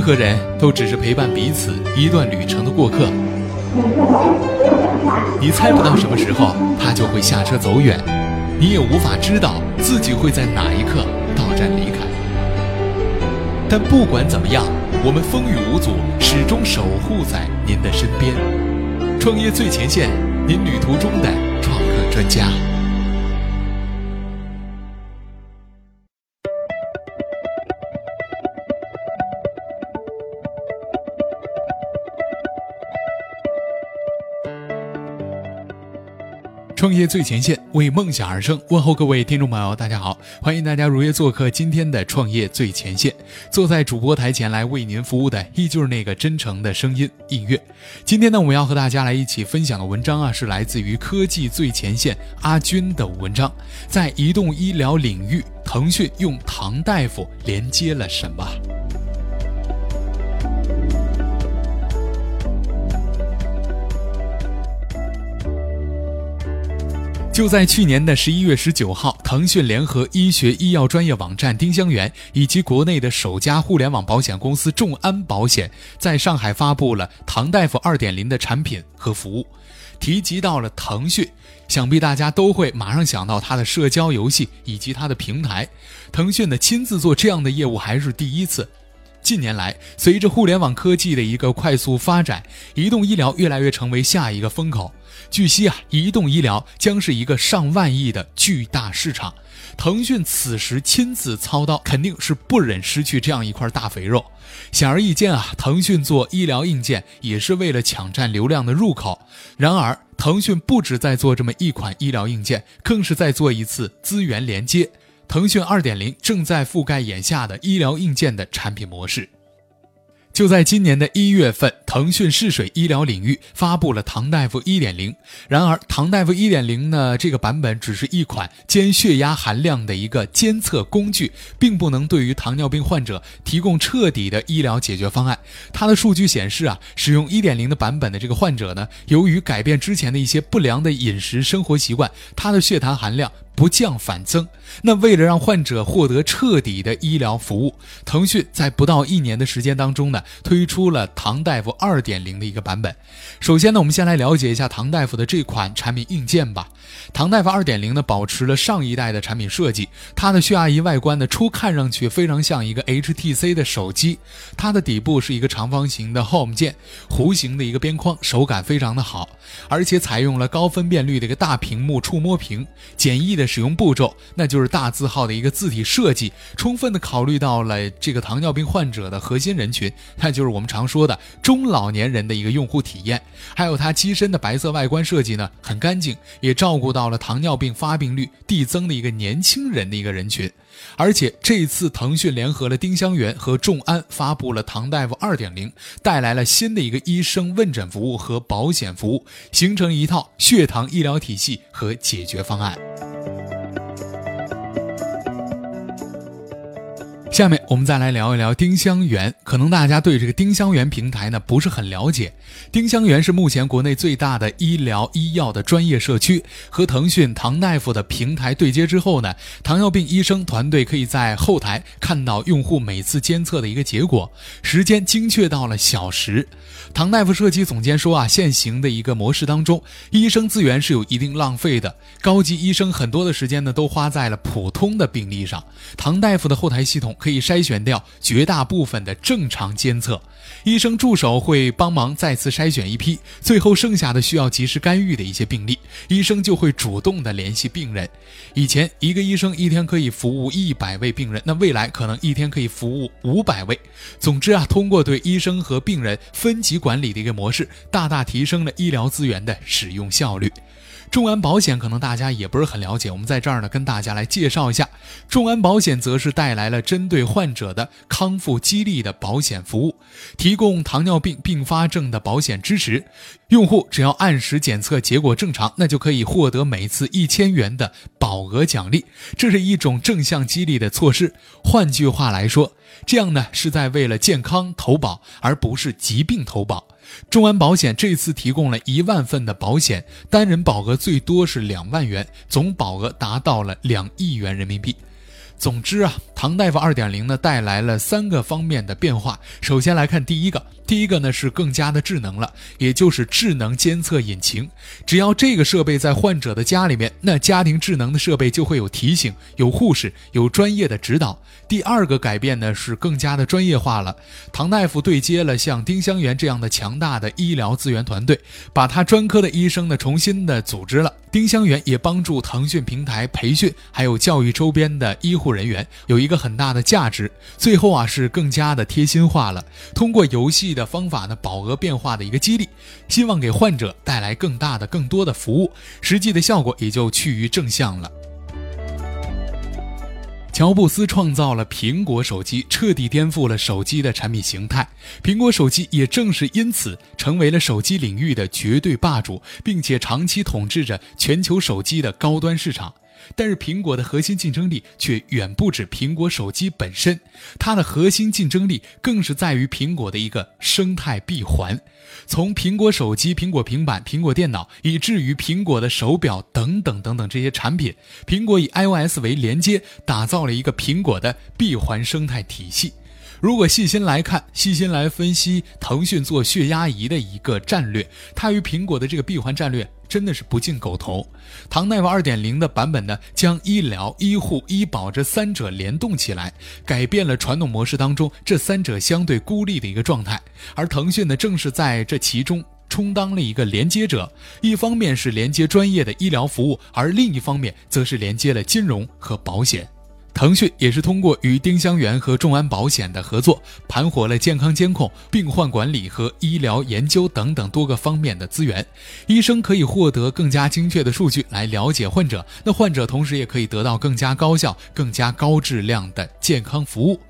任何人都只是陪伴彼此一段旅程的过客。你猜不到什么时候他就会下车走远，你也无法知道自己会在哪一刻到站离开。但不管怎么样，我们风雨无阻，始终守护在您的身边。创业最前线，您旅途中的创客专家。创业最前线，为梦想而生。问候各位听众朋友，大家好，欢迎大家如约做客今天的创业最前线。坐在主播台前来为您服务的，依旧是那个真诚的声音映月。今天呢，我们要和大家来一起分享的文章啊，是来自于科技最前线阿军的文章。在移动医疗领域，腾讯用唐大夫连接了什么？就在去年的十一月十九号，腾讯联合医学医药专业网站丁香园以及国内的首家互联网保险公司众安保险，在上海发布了唐大夫二点零的产品和服务。提及到了腾讯，想必大家都会马上想到它的社交游戏以及它的平台。腾讯的亲自做这样的业务还是第一次。近年来，随着互联网科技的一个快速发展，移动医疗越来越成为下一个风口。据悉啊，移动医疗将是一个上万亿的巨大市场。腾讯此时亲自操刀，肯定是不忍失去这样一块大肥肉。显而易见啊，腾讯做医疗硬件也是为了抢占流量的入口。然而，腾讯不止在做这么一款医疗硬件，更是在做一次资源连接。腾讯二点零正在覆盖眼下的医疗硬件的产品模式。就在今年的一月份，腾讯试水医疗领域发布了唐大夫一点零。然而，唐大夫一点零呢，这个版本只是一款监血压含量的一个监测工具，并不能对于糖尿病患者提供彻底的医疗解决方案。它的数据显示啊，使用一点零的版本的这个患者呢，由于改变之前的一些不良的饮食生活习惯，他的血糖含量。不降反增，那为了让患者获得彻底的医疗服务，腾讯在不到一年的时间当中呢，推出了唐大夫二点零的一个版本。首先呢，我们先来了解一下唐大夫的这款产品硬件吧。唐大夫二点零呢，保持了上一代的产品设计，它的血压仪外观呢，初看上去非常像一个 HTC 的手机。它的底部是一个长方形的 Home 键，弧形的一个边框，手感非常的好，而且采用了高分辨率的一个大屏幕触摸屏，简易的。使用步骤，那就是大字号的一个字体设计，充分的考虑到了这个糖尿病患者的核心人群，那就是我们常说的中老年人的一个用户体验。还有它机身的白色外观设计呢，很干净，也照照顾到了糖尿病发病率递增的一个年轻人的一个人群。而且这次腾讯联合了丁香园和众安，发布了唐大夫二点零，带来了新的一个医生问诊服务和保险服务，形成一套血糖医疗体系和解决方案。下面我们再来聊一聊丁香园。可能大家对这个丁香园平台呢不是很了解。丁香园是目前国内最大的医疗医药的专业社区。和腾讯唐大夫的平台对接之后呢，糖尿病医生团队可以在后台看到用户每次监测的一个结果，时间精确到了小时。唐大夫设计总监说啊，现行的一个模式当中，医生资源是有一定浪费的。高级医生很多的时间呢都花在了普通的病例上。唐大夫的后台系统。可以筛选掉绝大部分的正常监测，医生助手会帮忙再次筛选一批，最后剩下的需要及时干预的一些病例，医生就会主动的联系病人。以前一个医生一天可以服务一百位病人，那未来可能一天可以服务五百位。总之啊，通过对医生和病人分级管理的一个模式，大大提升了医疗资源的使用效率。众安保险可能大家也不是很了解，我们在这儿呢跟大家来介绍一下。众安保险则是带来了针对患者的康复激励的保险服务，提供糖尿病并发症的保险支持。用户只要按时检测结果正常，那就可以获得每次一千元的保额奖励，这是一种正向激励的措施。换句话来说，这样呢是在为了健康投保，而不是疾病投保。众安保险这次提供了一万份的保险，单人保额最多是两万元，总保额达到了两亿元人民币。总之啊，唐大夫二点零呢带来了三个方面的变化。首先来看第一个，第一个呢是更加的智能了，也就是智能监测引擎。只要这个设备在患者的家里面，那家庭智能的设备就会有提醒、有护士、有专业的指导。第二个改变呢是更加的专业化了，唐大夫对接了像丁香园这样的强大的医疗资源团队，把他专科的医生呢重新的组织了。丁香园也帮助腾讯平台培训还有教育周边的医护人员，有一个很大的价值。最后啊是更加的贴心化了，通过游戏的方法呢保额变化的一个激励，希望给患者带来更大的、更多的服务，实际的效果也就趋于正向了。乔布斯创造了苹果手机，彻底颠覆了手机的产品形态。苹果手机也正是因此成为了手机领域的绝对霸主，并且长期统治着全球手机的高端市场。但是苹果的核心竞争力却远不止苹果手机本身，它的核心竞争力更是在于苹果的一个生态闭环。从苹果手机、苹果平板、苹果电脑，以至于苹果的手表等等等等这些产品，苹果以 iOS 为连接，打造了一个苹果的闭环生态体系。如果细心来看，细心来分析腾讯做血压仪的一个战略，它与苹果的这个闭环战略。真的是不进狗头。唐大夫二点零的版本呢，将医疗、医护、医保这三者联动起来，改变了传统模式当中这三者相对孤立的一个状态。而腾讯呢，正是在这其中充当了一个连接者，一方面是连接专业的医疗服务，而另一方面则是连接了金融和保险。腾讯也是通过与丁香园和众安保险的合作，盘活了健康监控、病患管理和医疗研究等等多个方面的资源。医生可以获得更加精确的数据来了解患者，那患者同时也可以得到更加高效、更加高质量的健康服务。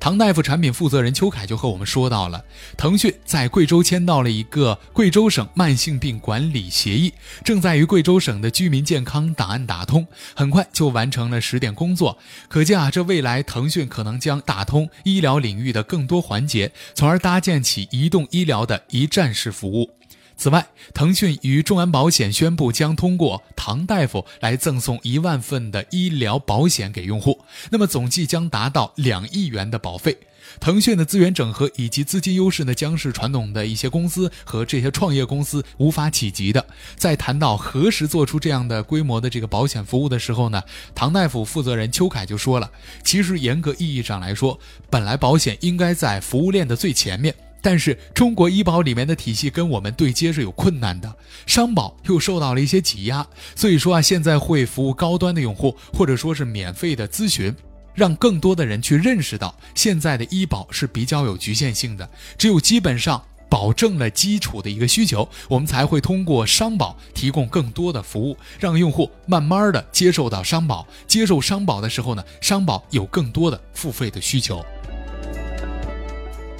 唐大夫产品负责人邱凯就和我们说到了，腾讯在贵州签到了一个贵州省慢性病管理协议，正在与贵州省的居民健康档案打通，很快就完成了十点工作。可见啊，这未来腾讯可能将打通医疗领域的更多环节，从而搭建起移动医疗的一站式服务。此外，腾讯与众安保险宣布将通过唐大夫来赠送一万份的医疗保险给用户，那么总计将达到两亿元的保费。腾讯的资源整合以及资金优势呢，将是传统的一些公司和这些创业公司无法企及的。在谈到何时做出这样的规模的这个保险服务的时候呢，唐大夫负责人邱凯就说了，其实严格意义上来说，本来保险应该在服务链的最前面。但是中国医保里面的体系跟我们对接是有困难的，商保又受到了一些挤压，所以说啊，现在会服务高端的用户，或者说是免费的咨询，让更多的人去认识到现在的医保是比较有局限性的，只有基本上保证了基础的一个需求，我们才会通过商保提供更多的服务，让用户慢慢的接受到商保，接受商保的时候呢，商保有更多的付费的需求。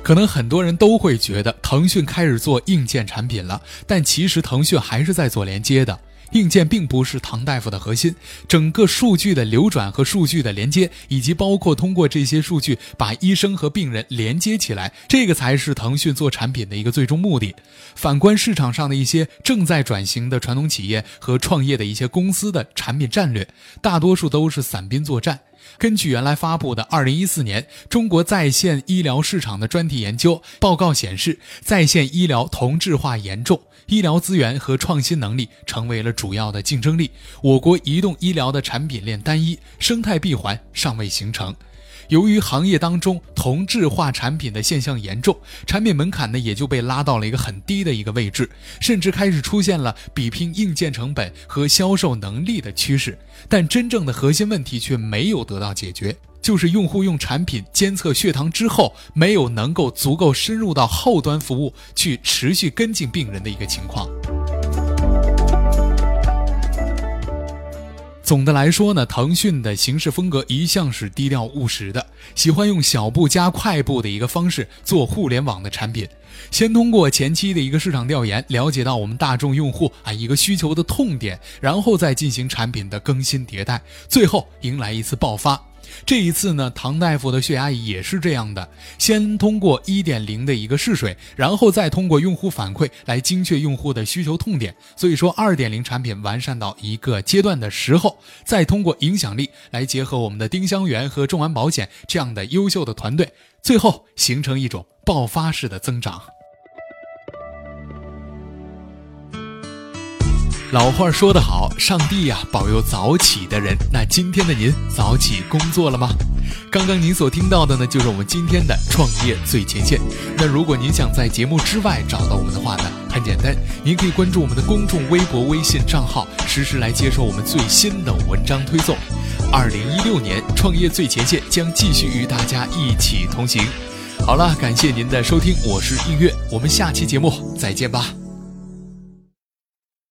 可能很多人都会觉得腾讯开始做硬件产品了，但其实腾讯还是在做连接的。硬件并不是唐大夫的核心，整个数据的流转和数据的连接，以及包括通过这些数据把医生和病人连接起来，这个才是腾讯做产品的一个最终目的。反观市场上的一些正在转型的传统企业和创业的一些公司的产品战略，大多数都是散兵作战。根据原来发布的二零一四年中国在线医疗市场的专题研究报告显示，在线医疗同质化严重，医疗资源和创新能力成为了主要的竞争力。我国移动医疗的产品链单一，生态闭环尚未形成。由于行业当中同质化产品的现象严重，产品门槛呢也就被拉到了一个很低的一个位置，甚至开始出现了比拼硬件成本和销售能力的趋势。但真正的核心问题却没有得到解决，就是用户用产品监测血糖之后，没有能够足够深入到后端服务去持续跟进病人的一个情况。总的来说呢，腾讯的行事风格一向是低调务实的，喜欢用小步加快步的一个方式做互联网的产品。先通过前期的一个市场调研，了解到我们大众用户啊一个需求的痛点，然后再进行产品的更新迭代，最后迎来一次爆发。这一次呢，唐大夫的血压仪也是这样的，先通过一点零的一个试水，然后再通过用户反馈来精确用户的需求痛点。所以说，二点零产品完善到一个阶段的时候，再通过影响力来结合我们的丁香园和众安保险这样的优秀的团队，最后形成一种爆发式的增长。老话说得好，上帝呀保佑早起的人。那今天的您早起工作了吗？刚刚您所听到的呢，就是我们今天的创业最前线。那如果您想在节目之外找到我们的话呢，很简单，您可以关注我们的公众微博、微信账号，实时来接收我们最新的文章推送。二零一六年，创业最前线将继续与大家一起同行。好了，感谢您的收听，我是映月，我们下期节目再见吧。